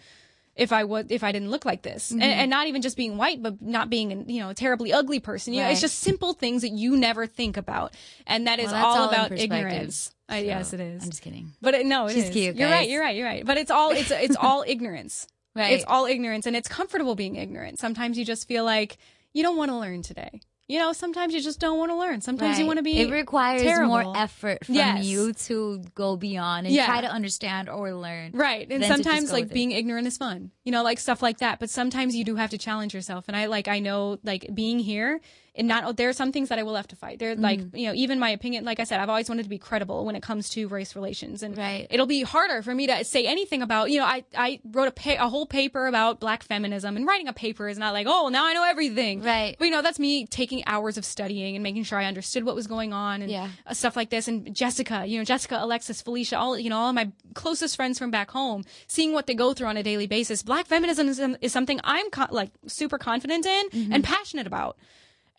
If I would, if I didn't look like this, Mm-hmm. and, and not even just being white, but not being, you know, a terribly ugly person. You know, it's just simple things that you never think about, and that is Well, all, all about ignorance. Uh, yes, it is. I'm just kidding. But it, no, it She's is. cute, You're right. You're right. You're right. But it's all it's it's all ignorance. Right. It's all ignorance, and it's comfortable being ignorant. Sometimes you just feel like you don't want to learn today. You know, sometimes you just don't want to learn. Sometimes you want to be. It requires terrible. more effort from Yes. you to go beyond and Yeah. try to understand or learn. Right. And than to just sometimes like with it. being ignorant is fun. You know, like stuff like that. But sometimes you do have to challenge yourself. And I like I know like being here and not there are some things that I will have to fight. There like, Mm-hmm. you know, even my opinion, like I said, I've always wanted to be credible when it comes to race relations. And Right. it'll be harder for me to say anything about, you know, I, I wrote a, pa- a whole paper about black feminism and writing a paper is not like, oh, now I know everything. Right. But you know, that's me taking hours of studying and making sure I understood what was going on and Yeah. uh, stuff like this. And Jessica, you know, Jessica, Alexis, Felicia, all, you know, all my closest friends from back home, seeing what they go through on a daily basis. Black feminism is, is something I'm co- like super confident in Mm-hmm. and passionate about.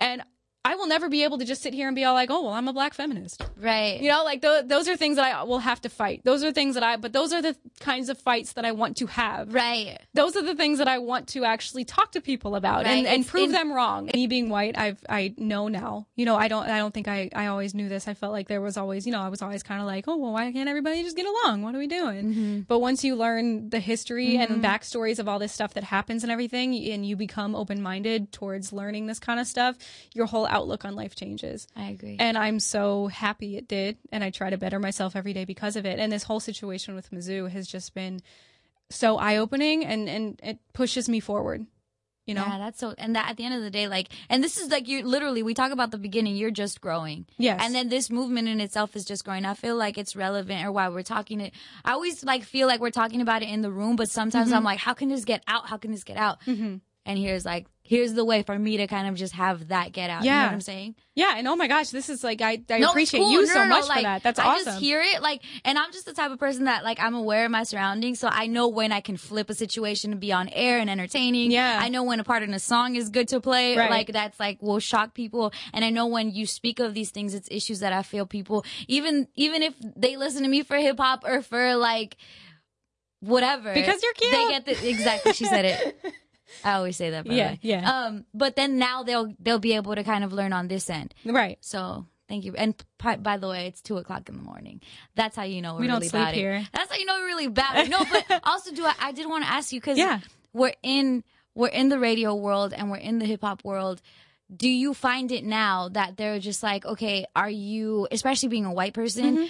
And I will never be able to just sit here and be all like, oh, well, I'm a black feminist. Right. You know, like th- those are things that I will have to fight. Those are things that I, but those are the kinds of fights that I want to have. right. Those are the things that I want to actually talk to people about and, Right. and It's prove them wrong. Me being white, I've I know now. You know, I don't I don't think I I always knew this. I felt like there was always, you know, I was always kind of like, oh well, why can't everybody just get along? What are we doing? Mm-hmm. But once you learn the history and backstories of all this stuff that happens and everything, and you become open minded towards learning this kind of stuff, your whole outlook on life changes. I agree. And I'm so happy it did. And I try to better myself every day because of it. And this whole situation with Mizzou has just been so eye opening and, and it pushes me forward. You know? Yeah, that's so. And that at the end of the day, like, and this is like you're literally. We talk about the beginning. You're just growing. Yes. And then this movement in itself is just growing. I feel like it's relevant, or why we're talking it. I always like feel like we're talking about it in the room, but sometimes Mm-hmm. I'm like, how can this get out? How can this get out? And here's like, here's the way for me to kind of just have that get out. You know Yeah. what I'm saying? Yeah. And oh my gosh, this is like, I, I No, appreciate cool. you No, so no, much for that. That's I awesome. just hear it like, and I'm just the type of person that like I'm aware of my surroundings, so I know when I can flip a situation to be on air and entertaining. Yeah. I know when a part in a song is good to play, Right. like that's like will shock people, and I know when you speak of these things, it's issues that I feel people even even if they listen to me for hip hop or for like whatever Because you're cute. They get the exactly. She said it. I always say that. By Yeah, way. yeah. Um, but then now they'll they'll be able to kind of learn on this end. right. So Thank you. And p- by the way, it's two o'clock in the morning. That's how you know we're We don't really sleep about here. it. That's how you know we're really bad. No, but also do I, I did want to ask you because Yeah. we're in we're in the radio world and we're in the hip hop world. Do you find it now that they're just like, okay, are you, especially being a white person, Mm-hmm.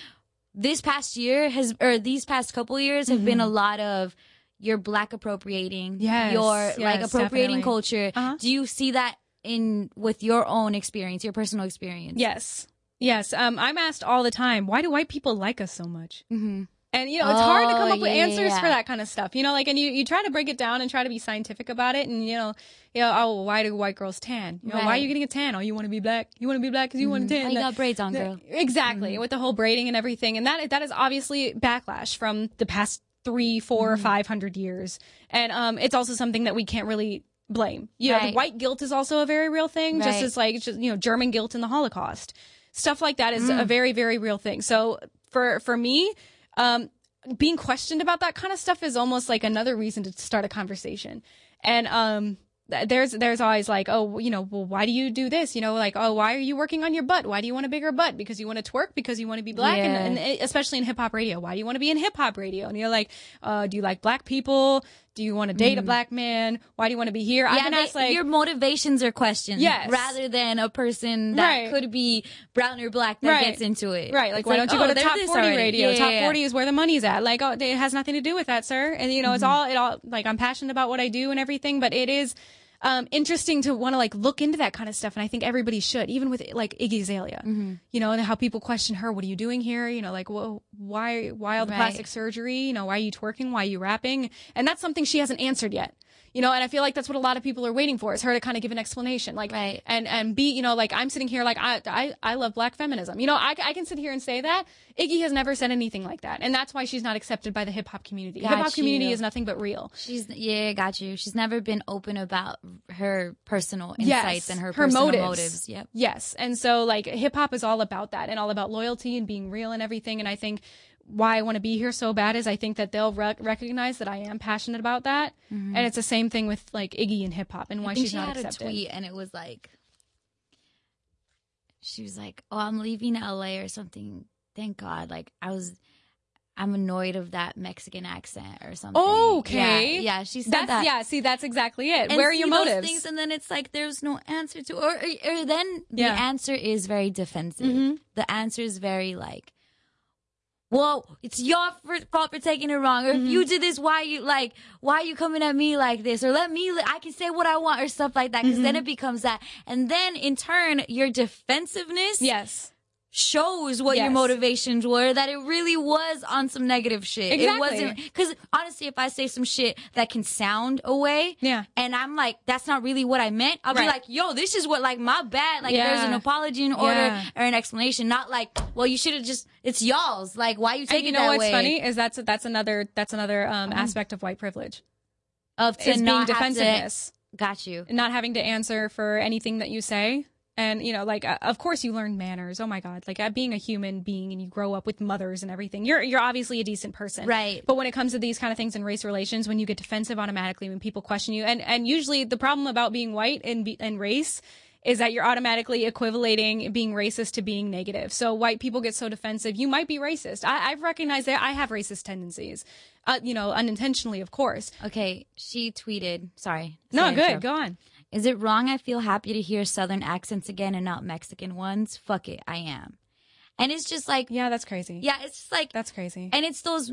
this past year has or these past couple years have been a lot of you're black appropriating, Mm-hmm. Yes, you're like appropriating definitely. culture. Uh-huh. Do you see that in with your own experience, your personal experience? Yes. Yes. Um, I'm asked all the time, why do white people like us so much? hmm And you know, it's hard to come Oh, up with yeah, yeah, answers yeah. for that kind of stuff. You know, like, and you, you try to break it down and try to be scientific about it. And you know, you know, oh, why do white girls tan? You know, why are you getting a tan? Oh, you want to be black? You want to be black because you want to tan? Oh, you got braids on, girl. Exactly, with the whole braiding and everything, and that that is obviously backlash from the past three, four, or five hundred years, and um, it's also something that we can't really blame. You know, the white guilt is also a very real thing, just as like just, you know German guilt in the Holocaust, stuff like that is Mm. a very very real thing. So for for me, um, being questioned about that kind of stuff is almost like another reason to start a conversation, and um there's there's always like oh you know well why do you do this? You know like oh why are you working on your butt? Why do you want a bigger butt? Because you want to twerk? Because you want to be black? Yeah. and, and especially in hip hop radio. Why do you want to be in hip hop radio? And you're like uh do you like black people do you want to date a black man why do you want to be here I've Mm-hmm. They- asked like your motivations are questioned. Yes. Rather than a person that Right. could be brown or black that Right. gets into it. Right, like It's why don't you oh, go to top forty already. radio? Yeah, top yeah, yeah. forty is where the money's at. Like, oh, it has nothing to do with that, sir. And you know, Mm-hmm. it's all it all like I'm passionate about what I do and everything, but it is um, interesting to want to like look into that kind of stuff, and I think everybody should, even with like Iggy Azalea, Mm-hmm. you know, and how people question her. What are you doing here? You know, like, well, why why all the Right. plastic surgery? You know, why are you twerking? Why are you rapping? And that's something she hasn't answered yet. You know, and I feel like that's what a lot of people are waiting for is her to kind of give an explanation, like, Right. and and be, you know, like I'm sitting here, like I I I love black feminism. You know, I I can sit here and say that Iggy has never said anything like that, and that's why she's not accepted by the hip hop community. Got hip hop community is nothing but real. She's yeah, got you. She's never been open about her personal Yes, insights and her, her personal motives. motives. Yep. Yes. And so like hip hop is all about that and all about loyalty and being real and everything. And I think why I want to be here so bad is I think that they'll rec- recognize that I am passionate about that. And it's the same thing with like Iggy and hip hop and why she's she not had accepted. a tweet and it was like she was like, "Oh, I'm leaving LA or something. Thank God." Like I was I'm annoyed of that Mexican accent or something. Oh, Okay. Yeah, yeah she said That's that. yeah. See, that's exactly it. And Where are your motives? Things, and then it's like there's no answer to, or, or, or then Yeah. the answer is very defensive. Mhm. The answer is very like, "Well, it's your fault for taking it wrong, or if Mm-hmm. you did this, why you like, why are you coming at me like this, or let me, I can say what I want, or stuff like that." Because Mm-hmm. then it becomes that, and then in turn, your defensiveness yes. Shows what your motivations were that it really was on some negative shit. exactly. It wasn't because honestly, if I say some shit that can sound away, Yeah. and I'm like, that's not really what I meant, I'll be like, yo, this is what like my bad. Like there's an apology in order Yeah. or an explanation, not like, well, you should have just it's y'all's. Like why you And take you it know that what's way? funny is that's that's another that's another um, aspect of white privilege Of to is being not have to- defensiveness. got you. not having to answer for anything that you say. And, you know, like, uh, of course you learn manners. Oh my God. Like, uh, being a human being and you grow up with mothers and everything, you're, you're obviously a decent person. Right. But when it comes to these kind of things in race relations, when you get defensive automatically, when people question you, and, and usually the problem about being white and, be- and race is that you're automatically equivalating being racist to being negative. So white people get so defensive. You might be racist. I, I've recognized that I have racist tendencies. Uh, you know, unintentionally, of course. Okay, she tweeted. Sorry. No, good. Go on. Is it wrong? I feel happy to hear Southern accents again and not Mexican ones. Fuck it, I am. And it's just like, Yeah, that's crazy. yeah, it's just like, That's crazy. and it's those,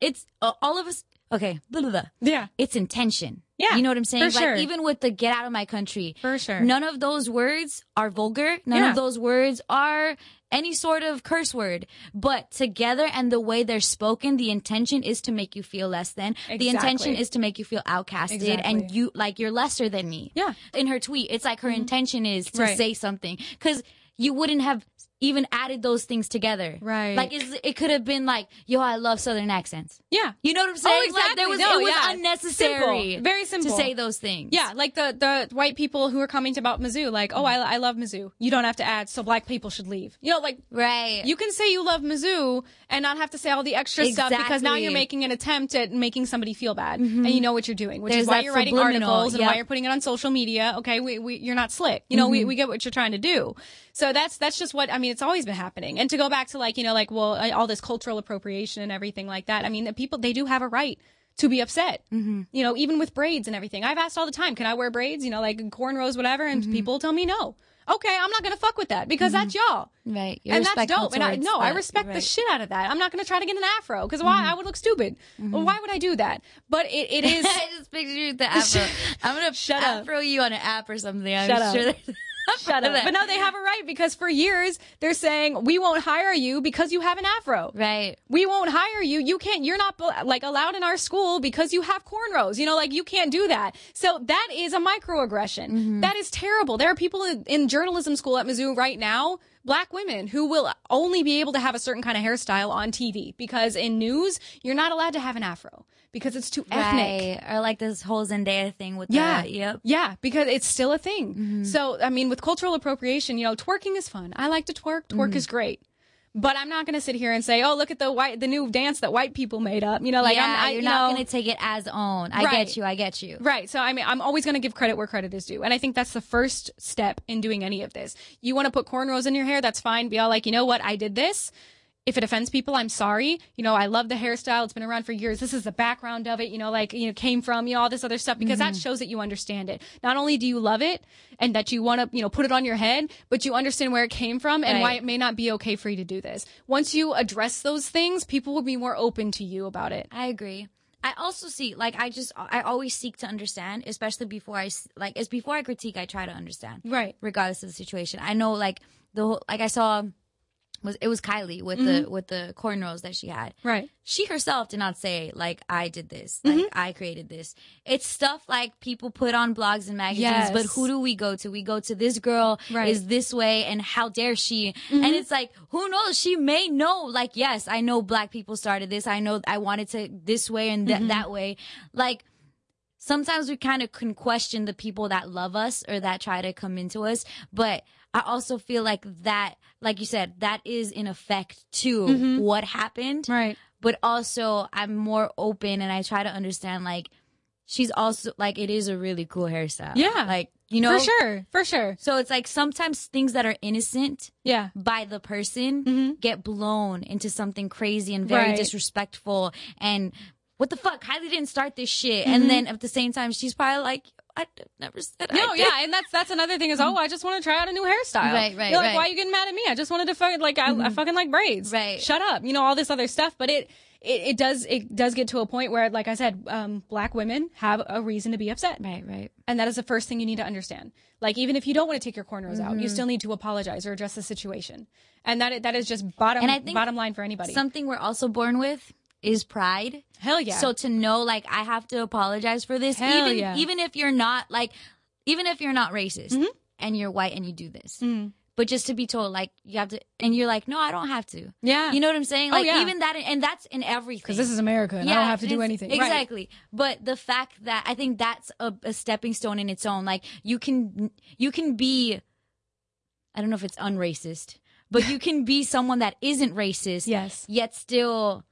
it's uh, all of us. Okay, blah, blah, blah. Yeah. it's intention. Yeah, you know what I'm saying. for like sure. even with the "get out of my country," For sure. none of those words are vulgar. None Yeah. of those words are any sort of curse word. But together and the way they're spoken, the intention is to make you feel less than. The intention is to make you feel outcasted Exactly. and you like you're lesser than me. Yeah. Mm-hmm. In her tweet, it's like her intention is to Right. say something because you wouldn't have even added those things together. Right. Like it could have been like, "Yo, I love Southern accents." Yeah. You know what I'm saying? Oh, Like there exactly. was No, it was yeah. unnecessary. Simple. Very simple. to say those things. Yeah, like the the white people who are coming to about Mizzou, like, oh, I, I love Mizzou. You don't have to add, so black people should leave. You know, like Right. you can say you love Mizzou and not have to say all the extra stuff because now you're making an attempt at making somebody feel bad, mm-hmm. and you know what you're doing, which There's is why you're writing articles and why you're putting it on social media. Okay, we, we you're not slick. You know, we, mm-hmm. we get what you're trying to do. So that's that's just what I mean. It's always been happening. And to go back to like you know like well all this cultural appropriation and everything like that. I mean, the people they do have a right to be upset. Mm-hmm. You know, even with braids and everything. I've asked all the time, can I wear braids? You know, like cornrows, whatever, and Mm-hmm. people tell me no. Okay, I'm not gonna fuck with that because that's y'all. Right. You're and that's dope. And I no, I that. respect the shit out of that. I'm not gonna try to get an afro because why? I would look stupid. Well, why would I do that? But it, it is. I just pictured you with the afro. I'm gonna Shut up. afro you on an app or something. I'm Shut up. sure there's- Shut up. But no, they have a right because for years they're saying we won't hire you because you have an afro. Right. We won't hire you. You can't. You're not like allowed in our school because you have cornrows. You know, like you can't do that. So that is a microaggression. Mm-hmm. That is terrible. There are people in, in journalism school at Mizzou right now, black women, who will only be able to have a certain kind of hairstyle on TV because in news you're not allowed to have an afro because it's too ethnic. Right. Or like this whole Zendaya thing with Yeah. the yep. Yeah, because it's still a thing. Mm-hmm. So, I mean, with cultural appropriation, you know, twerking is fun. I like to twerk. Twerk Mm-hmm. is great. But I'm not going to sit here and say, "Oh, look at the white, the new dance that white people made up." You know, like yeah, I'm, I, you're you not know, gonna take it as own. I Right. get you. I get you. Right. So I mean, I'm always going to give credit where credit is due, and I think that's the first step in doing any of this. You want to put cornrows in your hair? That's fine. Be all like, you know what? I did this. If it offends people, I'm sorry. You know, I love the hairstyle. It's been around for years. This is the background of it. You know, like you know, came from you know all this other stuff because that mm-hmm. shows that you understand it. Not only do you love it and that you want to you know put it on your head, but you understand where it came from and why it may not be okay for you to do this. Once you address those things, people will be more open to you about it. I agree. I also see, like, I just, I always seek to understand, especially before I, s- like, it's before I critique, I try to understand. Right. Regardless of the situation. I know, like, the whole, like, I saw, was, it was Kylie with the, with the cornrows that she had. Right. She herself did not say, like, I did this, like, Mm-hmm. I created this. It's stuff like people put on blogs and magazines, but who do we go to? We go to this girl Right. is this way, and how dare she? Mm-hmm. And it's like, who knows? She may know, like, yes, I know black people started this. I know I wanted to this way and th- Mm-hmm. that way. Like, sometimes we kind of can question the people that love us or that try to come into us, but I also feel like that, like you said, that is in effect to what happened Mm-hmm. Right. but also I'm more open and I try to understand like she's also like it is a really cool hairstyle. Yeah. Like, you know For sure. For sure. So it's like sometimes things that are innocent Yeah. by the person get blown into something crazy and very Right. disrespectful and what the fuck? Kylie didn't start this shit. And then at the same time she's probably like I never said No, yeah, and that's that's another thing is oh, I just want to try out a new hairstyle. Right, right, You're like, right. Mm-hmm. why are you getting mad at me? I just wanted to fucking like I, I fucking like braids. Right. Shut up. You know all this other stuff, but it. It, it does it does get to a point where, like I said, um, black women have a reason to be upset, Right, right. and that is the first thing you need to understand. Like even if you don't want to take your cornrows out, Mm-hmm. you still need to apologize or address the situation, and that that is just bottom And I think bottom line for anybody. Something we're also born with is pride. Hell yeah. So to know like I have to apologize for this, Hell even yeah. even if you're not like, even if you're not racist Mm-hmm. and you're white and you do this, but just to be told like you have to, and you're like, no, I don't have to. Yeah. you know what I'm saying? Oh, Like yeah. even that, and that's in everything. because this is America, and I don't have to do anything. Right. Exactly. But the fact that I think that's a, a stepping stone in its own. Like you can you can be I don't know if it's unracist, but you can be someone that isn't racist, Yes. yet still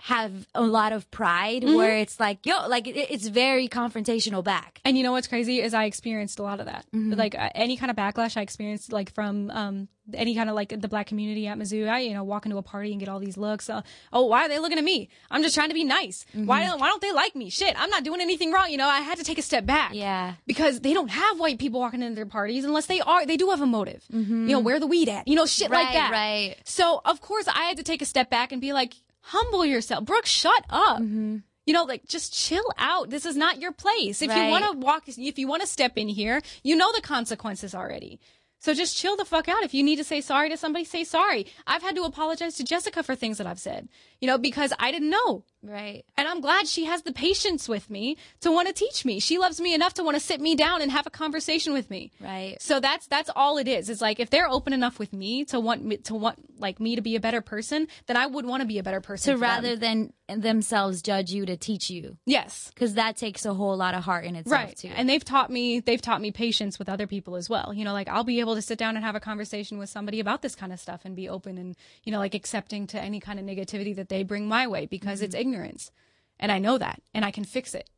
have a lot of pride Mm-hmm. where it's like, yo, like it, it's very confrontational back. And you know what's crazy is I experienced a lot of that. Mm-hmm. Like uh, any kind of backlash I experienced, like from um any kind of like the black community at Mizzou. I you know walk into a party and get all these looks. Uh, oh, why are they looking at me? I'm just trying to be nice. Mm-hmm. Why don't Why don't they like me? Shit, I'm not doing anything wrong. You know, I had to take a step back. Yeah. Because they don't have white people walking into their parties unless they are. They do have a motive. You know, where the weed at? You know, shit like Right, that. right. So of course I had to take a step back and be like, humble yourself, Brooke. Shut up. Mm-hmm. You know, like just chill out. This is not your place. If you want to walk, if you want to step in here, you know the consequences already. So just chill the fuck out. If you need to say sorry to somebody, say sorry. I've had to apologize to Jessica for things that I've said, you know, because I didn't know. Right. And I'm glad she has the patience with me to want to teach me. She loves me enough to want to sit me down and have a conversation with me. Right. So that's that's all it is. It's like if they're open enough with me to want me to want like me to be a better person, then I would want to be a better person. To for them. rather than themselves judge you to teach you. yes, Because that takes a whole lot of heart in itself right. too. And they've taught me they've taught me patience with other people as well. You know, like I'll be able to sit down and have a conversation with somebody about this kind of stuff and be open and you know like accepting to any kind of negativity that they bring my way because it's mm-hmm. ignorance, and I know that and I can fix it.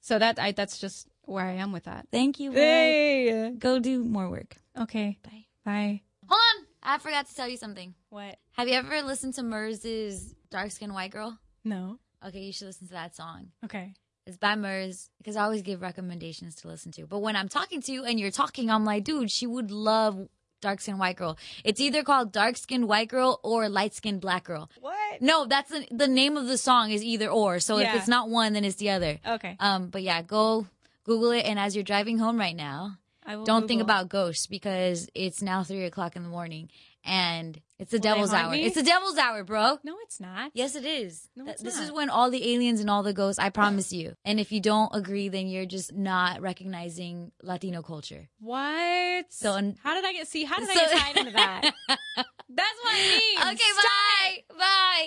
So that I that's just where I am with that. Thank you. Hey. Go do more work. Okay. Bye. Bye. Hold on. I forgot to tell you something. What? Have you ever listened to Mers's Dark Skin White Girl? No. Okay, you should listen to that song. Okay. It's by Mers because I always give recommendations to listen to. But when I'm talking to you and you're talking, I'm like, dude, she would love Dark Skin White Girl. It's either called Dark Skin White Girl or Light Skin Black Girl. What? No, that's the, the name of the song is either or. So Yeah. if it's not one, then it's the other. Okay. Um, but yeah, go Google it. And as you're driving home right now, I don't think about ghosts because it's now three o'clock in the morning and it's the Will devil's hour. me? It's the devil's hour, bro. No, it's not. Yes, it is. No, Th- this not. is when all the aliens and all the ghosts, I promise you. And if you don't agree, then you're just not recognizing Latino culture. What? So- how did I get? See, how did So- I get tied into that? That's what I mean. Okay, Stop bye. Bye.